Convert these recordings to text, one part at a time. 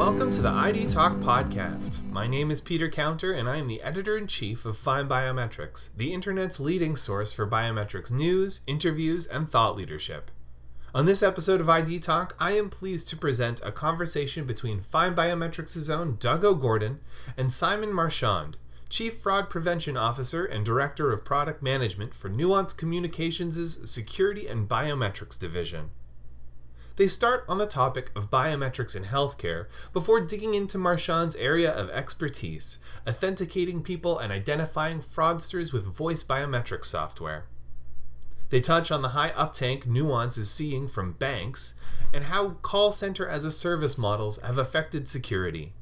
Welcome to the ID Talk podcast. My name is Peter Counter, and I am the editor in chief of FindBiometrics, the internet's leading source for biometrics news, interviews, and thought leadership. On this episode of ID Talk, I am pleased to present a conversation between FindBiometrics' own Doug O'Groden and Simon Marchand, Chief Fraud Prevention Officer and Director of Product Management for Nuance Communications' Security and Biometrics Division. They start on the topic of biometrics in healthcare before digging into Marchand's area of expertise, authenticating people and identifying fraudsters with voice biometric software. They touch on the high uptake Nuance is seeing from banks and how call center as a service models have affected security.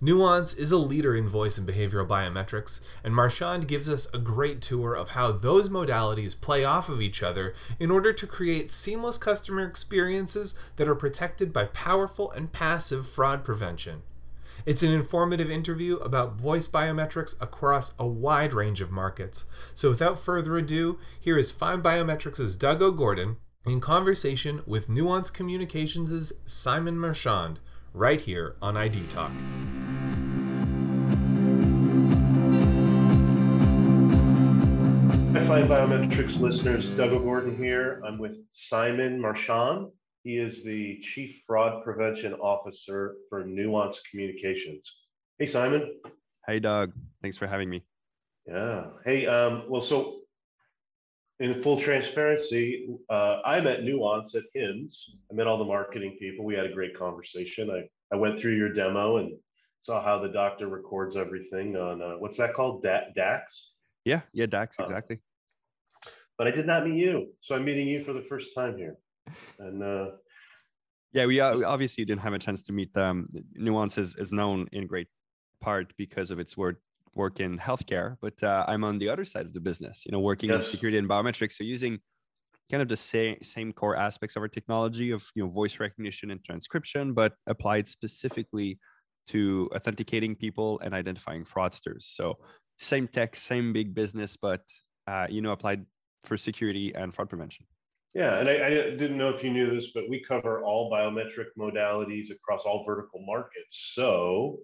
Nuance is a leader in voice and behavioral biometrics, and Marchand gives us a great tour of how those modalities play off of each other in order to create seamless customer experiences that are protected by powerful and passive fraud prevention. It's an informative interview about voice biometrics across a wide range of markets. So without further ado, here is FindBiometrics' Doug O'Groden in conversation with Nuance Communications' Simon Marchand right here on ID Talk. Hi, FindBiometrics listeners. Doug O'Groden here. I'm with Simon Marchand. He is the Chief Fraud Prevention Officer for Nuance Communications. Hey, Simon. Hey, Doug. Thanks for having me. Yeah. Hey, um, well, so in full transparency, uh, I met Nuance at HIMSS. I met all the marketing people. We had a great conversation. I, I went through your demo and saw how the doctor records everything on uh, what's that called? Da- DAX? Yeah, yeah, DAX, Uh, exactly. but I did not meet you. So I'm meeting you for the first time here. And uh, Yeah, we uh, obviously didn't have a chance to meet them. Nuance is, is known in great part because of its work work in healthcare, but uh, I'm on the other side of the business, you know, working in security and biometrics. So using kind of the same same core aspects of our technology of you know voice recognition and transcription, but applied specifically to authenticating people and identifying fraudsters. So same tech, same big business, but uh, you know applied for security and fraud prevention. yeah, and I, I didn't know if you knew this, but we cover all biometric modalities across all vertical markets. So,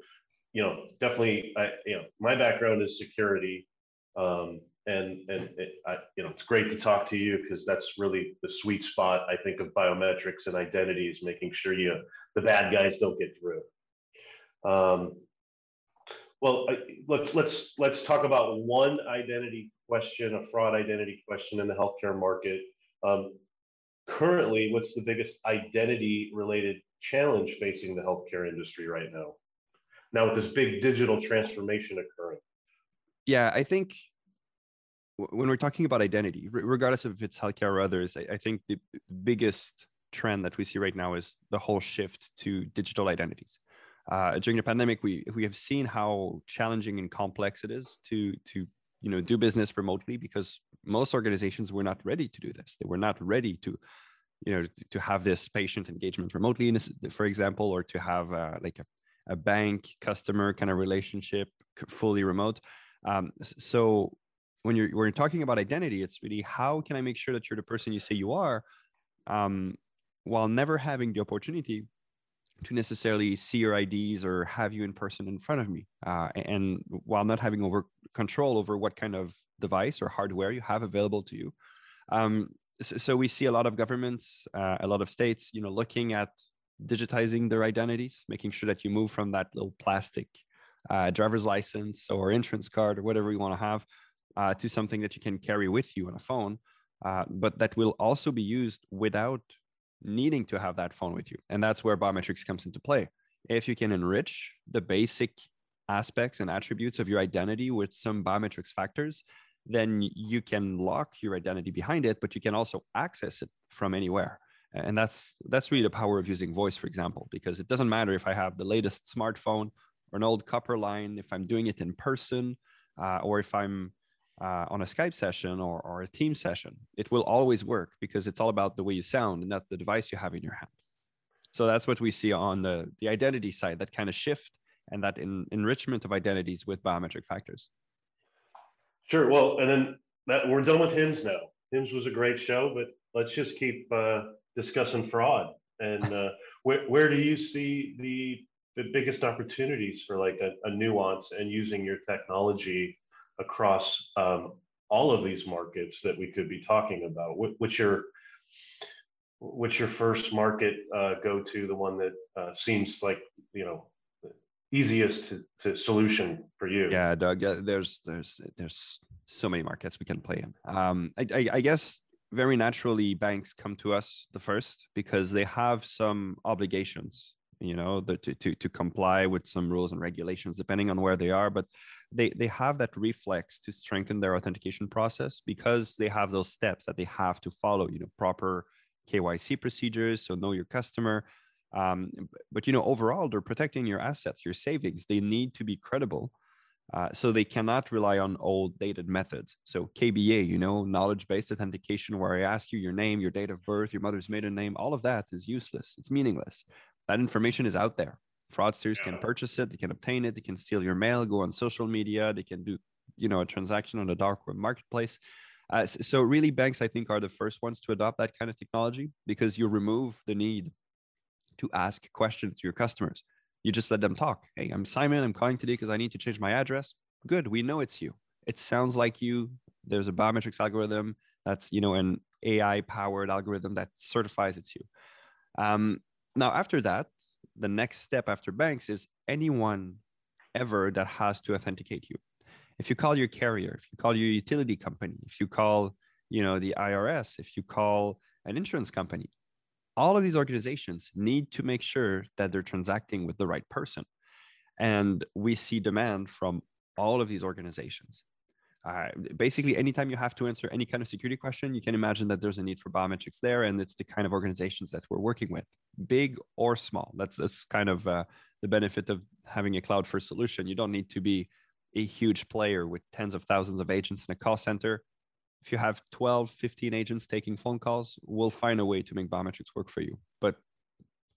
you know, definitely, I, you know, my background is security. Um, and and it, I, you know, it's great to talk to you because that's really the sweet spot, I think, of biometrics and identity is making sure you, the bad guys don't get through. Um, well, I, let's let's let's talk about one identity question, a fraud identity question in the healthcare market. Um, currently, what's the biggest identity-related challenge facing the healthcare industry right now? Now, with this big digital transformation occurring. Yeah, I think when we're talking about identity, regardless of if it's healthcare or others, I, think the biggest trend that we see right now is the whole shift to digital identities. Uh, during the pandemic, we we have seen how challenging and complex it is to to you know do business remotely because most organizations were not ready to do this. They were not ready to you know to, have this patient engagement remotely, for example, or to have uh, like a, a bank customer kind of relationship fully remote. Um, so when you're when you're talking about identity, it's really how can I make sure that you're the person you say you are, um, while never having the opportunity to necessarily see your IDs or have you in person in front of me, uh, and while not having over control over what kind of device or hardware you have available to you. Um, s- so we see a lot of governments, uh, a lot of states, you know, looking at digitizing their identities, making sure that you move from that little plastic uh, driver's license or insurance card or whatever you want to have uh, to something that you can carry with you on a phone, uh, but that will also be used without needing to have that phone with you. And that's where biometrics comes into play. If you can enrich the basic aspects and attributes of your identity with some biometrics factors, then you can lock your identity behind it, but you can also access it from anywhere. And that's that's really the power of using voice, for example, because it doesn't matter if I have the latest smartphone or an old copper line, if I'm doing it in person, uh, or if I'm uh, on a Skype session or, or a team session, it will always work because it's all about the way you sound and not the device you have in your hand. So that's what we see on the, the identity side, that kind of shift and that in, enrichment of identities with biometric factors. Sure. Well, and then that we're done with HIMSS now. HIMSS was a great show, but let's just keep uh, discussing fraud. And uh, where where do you see the the biggest opportunities for like a, a nuance and using your technology across um, all of these markets that we could be talking about? What, what's your what's your first market uh, go to? The one that uh, seems like you know easiest to, to solution for you? Yeah, Doug. there's there's there's so many markets we can play in. Um, I, I, I guess very naturally banks come to us the first because they have some obligations you know the, to, to, to comply with some rules and regulations depending on where they are but they they have that reflex to strengthen their authentication process because they have those steps that they have to follow you know proper kyc procedures so know your customer um, but you know overall they're protecting your assets your savings. They need to be credible uh, so they cannot rely on old dated methods. So KBA, you know, knowledge-based authentication, where I ask you your name, your date of birth, your mother's maiden name, all of that is useless. It's meaningless. That information is out there. Fraudsters yeah. can purchase it, they can obtain it, they can steal your mail, go on social media, they can do, you know, a transaction on the dark web marketplace. Uh, so really, banks I think are the first ones to adopt that kind of technology because you remove the need to ask questions to your customers you just let them talk. Hey, I'm Simon. I'm calling today because I need to change my address. Good. We know it's you. It sounds like you. There's a biometrics algorithm that's, you know, an AI powered algorithm that certifies it's you. Um, now, after that, the next step after banks is anyone ever that has to authenticate you. If you call your carrier, if you call your utility company, if you call, you know, the IRS, if you call an insurance company, all of these organizations need to make sure that they're transacting with the right person. And we see demand from all of these organizations. Uh, basically, anytime you have to answer any kind of security question, you can imagine that there's a need for biometrics there, and it's the kind of organizations that we're working with, big or small. That's that's kind of uh, the benefit of having a cloud-first solution. You don't need to be a huge player with tens of thousands of agents in a call center if you have 12 15 agents taking phone calls we'll find a way to make biometrics work for you. But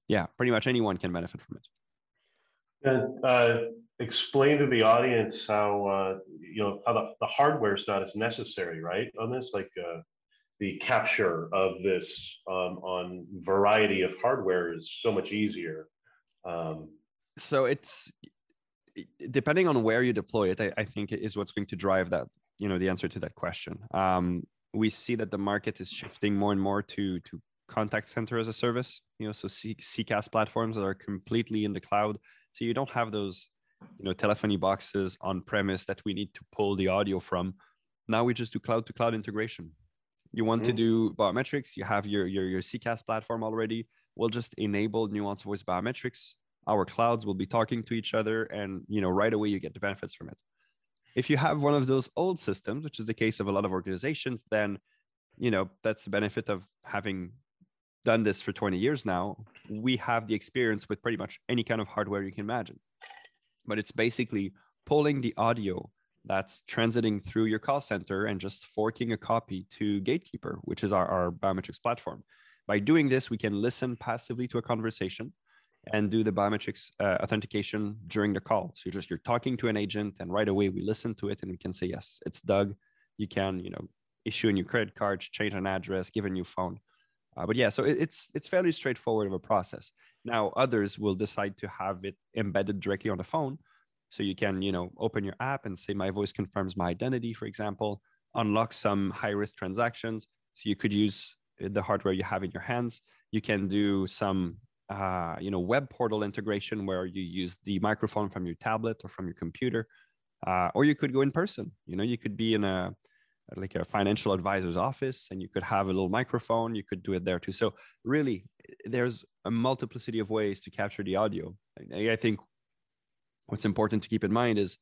yeah pretty much anyone can benefit from it. And uh, explain to the audience how uh, you know how the, the hardware is not as necessary right on this? Like uh, the capture of this um, on variety of hardware is so much easier um, so it's depending on where you deploy it I, I think is what's going to drive that you know the answer to that question. Um, we see that the market is shifting more and more to to contact center as a service. You know, so C- CCaaS platforms that are completely in the cloud. So you don't have those you know telephony boxes on premise that we need to pull the audio from. Now we just do cloud to cloud integration. You want mm-hmm. to do biometrics, you have your, your your CCaaS platform already. We'll just enable nuance voice biometrics. Our clouds will be talking to each other, and you know right away you get the benefits from it. If you have one of those old systems, which is the case of a lot of organizations, then you know that's the benefit of having done this for 20 years now. We have the experience with pretty much any kind of hardware you can imagine. But it's basically pulling the audio that's transiting through your call center and just forking a copy to Gatekeeper, which is our, our biometrics platform. By doing this, we can listen passively to a conversation and do the biometrics uh, authentication during the call. So you're just you're talking to an agent, and right away we listen to it, and we can say yes, it's Doug. You can you know issue a new credit card, change an address, give a new phone. Uh, but yeah, so it, it's it's fairly straightforward of a process. Now others will decide to have it embedded directly on the phone, so you can you know open your app and say my voice confirms my identity, for example, unlock some high risk transactions. So you could use the hardware you have in your hands. You can do some uh, you know web portal integration where you use the microphone from your tablet or from your computer uh, or you could go in person. You know you could be in a like a financial advisor's office and you could have a little microphone you could do it there too. So really there's a multiplicity of ways to capture the audio. I think what's important to keep in mind is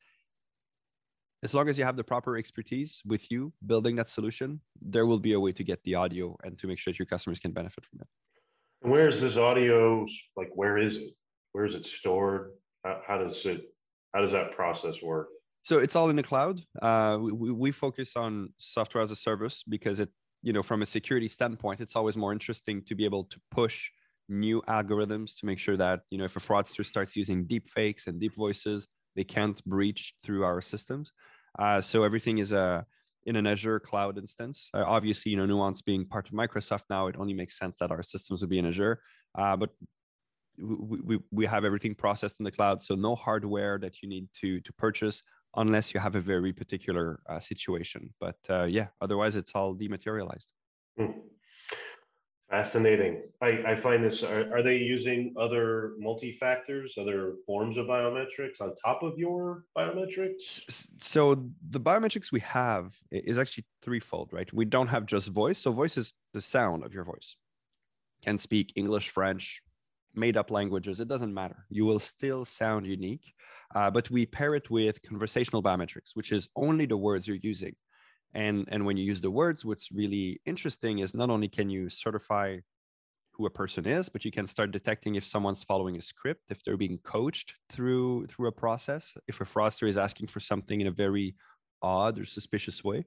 as long as you have the proper expertise with you building that solution there will be a way to get the audio and to make sure that your customers can benefit from it where is this audio? Like, where is it? Where is it stored? How, how does it? How does that process work? So it's all in the cloud. Uh, we, we focus on software as a service because it, you know, from a security standpoint, it's always more interesting to be able to push new algorithms to make sure that you know if a fraudster starts using deep fakes and deep voices, they can't breach through our systems. Uh, so everything is a in an Azure cloud instance. Uh, obviously, you know, Nuance being part of Microsoft now, it only makes sense that our systems would be in Azure. Uh, but we, we, we have everything processed in the cloud so no hardware that you need to to purchase unless you have a very particular uh, situation but uh, yeah otherwise it's all dematerialized Hmm. Fascinating. I, I find this, are, are they using other multi-factors, other forms of biometrics on top of your biometrics? So the biometrics we have is actually threefold right we don't have just voice so voice is the sound of your voice can speak english french made up languages it doesn't matter you will still sound unique uh, but we pair it with conversational biometrics which is only the words you're using and and when you use the words what's really interesting is not only can you certify who a person is but you can start detecting if someone's following a script if they're being coached through through a process if a fraudster is asking for something in a very odd or suspicious way.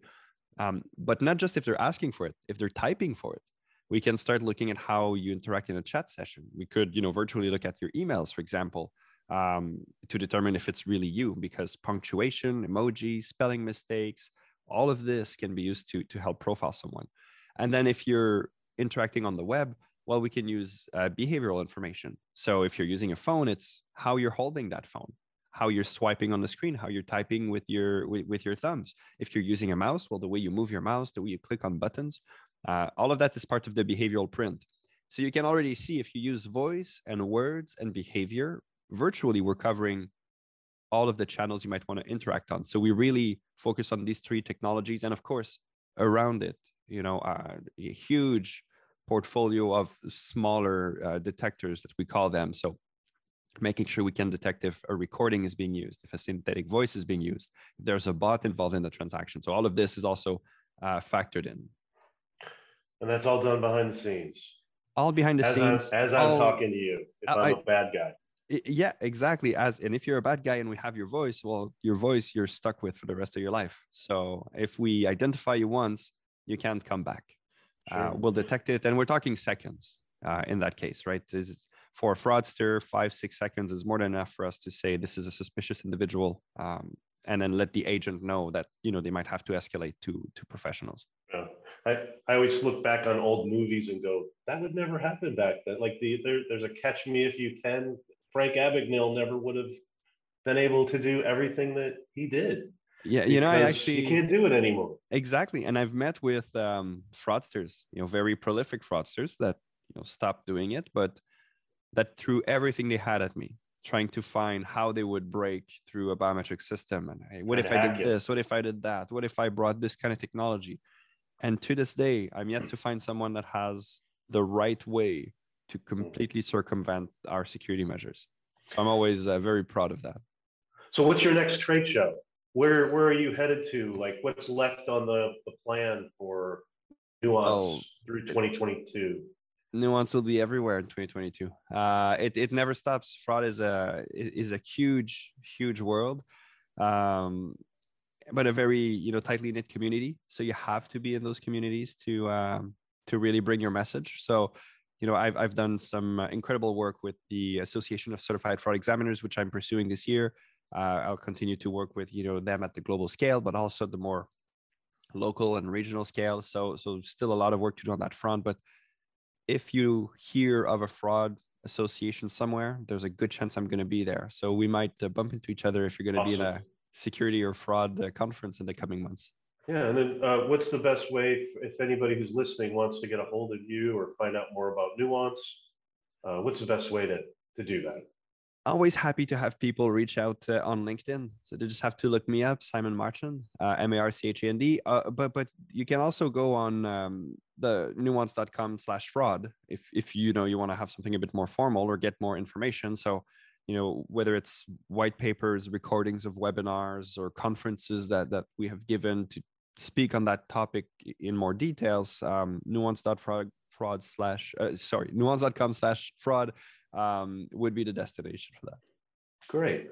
Um, but not just if they're asking for it if they're typing for it. We can start looking at how you interact in a chat session. We could you know virtually look at your emails for example um, to determine if it's really you because punctuation emojis spelling mistakes all of this can be used to to help profile someone. And then if you're interacting on the web well we can use uh, behavioral information. So if you're using a phone it's how you're holding that phone how you're swiping on the screen how you're typing with your with, with your thumbs. If you're using a mouse well the way you move your mouse the way you click on buttons uh, all of that is part of the behavioral print. So you can already see if you use voice and words and behavior virtually we're covering all of the channels you might want to interact on. So we really focus on these three technologies, and of course, around it, you know, uh, a huge portfolio of smaller uh, detectors that we call them. So making sure we can detect if a recording is being used, if a synthetic voice is being used, if there's a bot involved in the transaction. So all of this is also uh, factored in. And that's all done behind the scenes. All behind the As scenes. I'm, as I'm all- talking to you, if I- I'm a bad guy. Yeah exactly as and if you're a bad guy and we have your voice well your voice you're stuck with for the rest of your life so if we identify you once you can't come back uh, we'll detect it and we're talking seconds uh, in that case right is- for a fraudster five six seconds is more than enough for us to say this is a suspicious individual um, and then let the agent know that you know they might have to escalate to to professionals Yeah. I, I always look back on old movies and go, that would never happen back then. Like the there, there's a catch me if you can. Frank Abagnale never would have been able to do everything that he did. yeah you know i actually you can't do it anymore. Exactly. And I've met with um, fraudsters, you know, very prolific fraudsters that, you know, stopped doing it, but that threw everything they had at me, trying to find how they would break through a biometric system. And hey, what And if I did it. this? What if I did that? What if I brought this kind of technology? And to this day, I'm yet to find someone that has the right way to completely circumvent our security measures. So I'm always uh, very proud of that. So what's your next trade show? Where where are you headed to? Like what's left on the, the plan for nuance Oh, through 2022? nuance will be everywhere in 2022 uh it, it never stops fraud is a is a huge huge world um but a very you know tightly knit community so you have to be in those communities to um to really bring your message so you know i've, I've done some uh, incredible work with the association of certified fraud examiners which i'm pursuing this year uh, i'll continue to work with you know them at the global scale but also the more local and regional scale so so still a lot of work to do on that front but if you hear of a fraud association somewhere, there's a good chance I'm going to be there. So we might uh, bump into each other if you're going to be in a security or fraud uh, conference in the coming months. Yeah, and then uh, what's the best way if, anybody who's listening wants to get a hold of you or find out more about nuance? Uh, what's the best way to to do that? Always happy to have people reach out uh, on LinkedIn. So they just have to look me up, Simon Marchand, uh, M A R C H A N D. Uh, but but you can also go on um, the nuance.com slash fraud if if you know you want to have something a bit more formal or get more information. So you know whether it's white papers, recordings of webinars, or conferences that that we have given to speak on that topic in more details. Um, nuance.fraud fraud slash uh, sorry nuance.com slash fraud um, would be the destination for that. Great.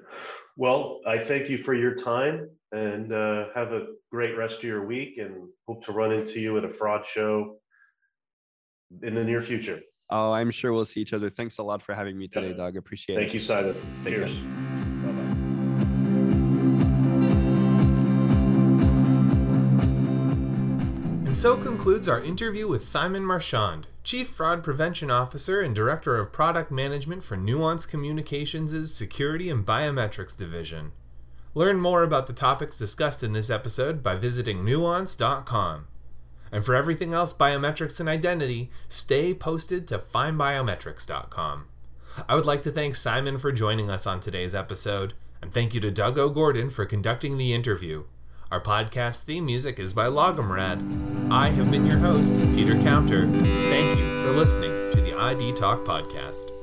Well, I thank you for your time and uh, have a great rest of your week and hope to run into you at a fraud show in the near future. Oh, I'm sure we'll see each other. Thanks a lot for having me today. Doug. Appreciate Thank it. Thank you, Simon. Take. Cheers. And so concludes our interview with Simon Marchand, Chief Fraud Prevention Officer and Director of Product Management for Nuance Communications' Security and Biometrics Division. Learn more about the topics discussed in this episode by visiting nuance.com. And for everything else biometrics and identity, stay posted to findbiometrics.com. I would like to thank Simon for joining us on today's episode, and thank you to Doug O'Groden for conducting the interview. Our podcast theme music is by Logomrad. I have been your host, Peter Counter. Thank you for listening to the ID Talk Podcast.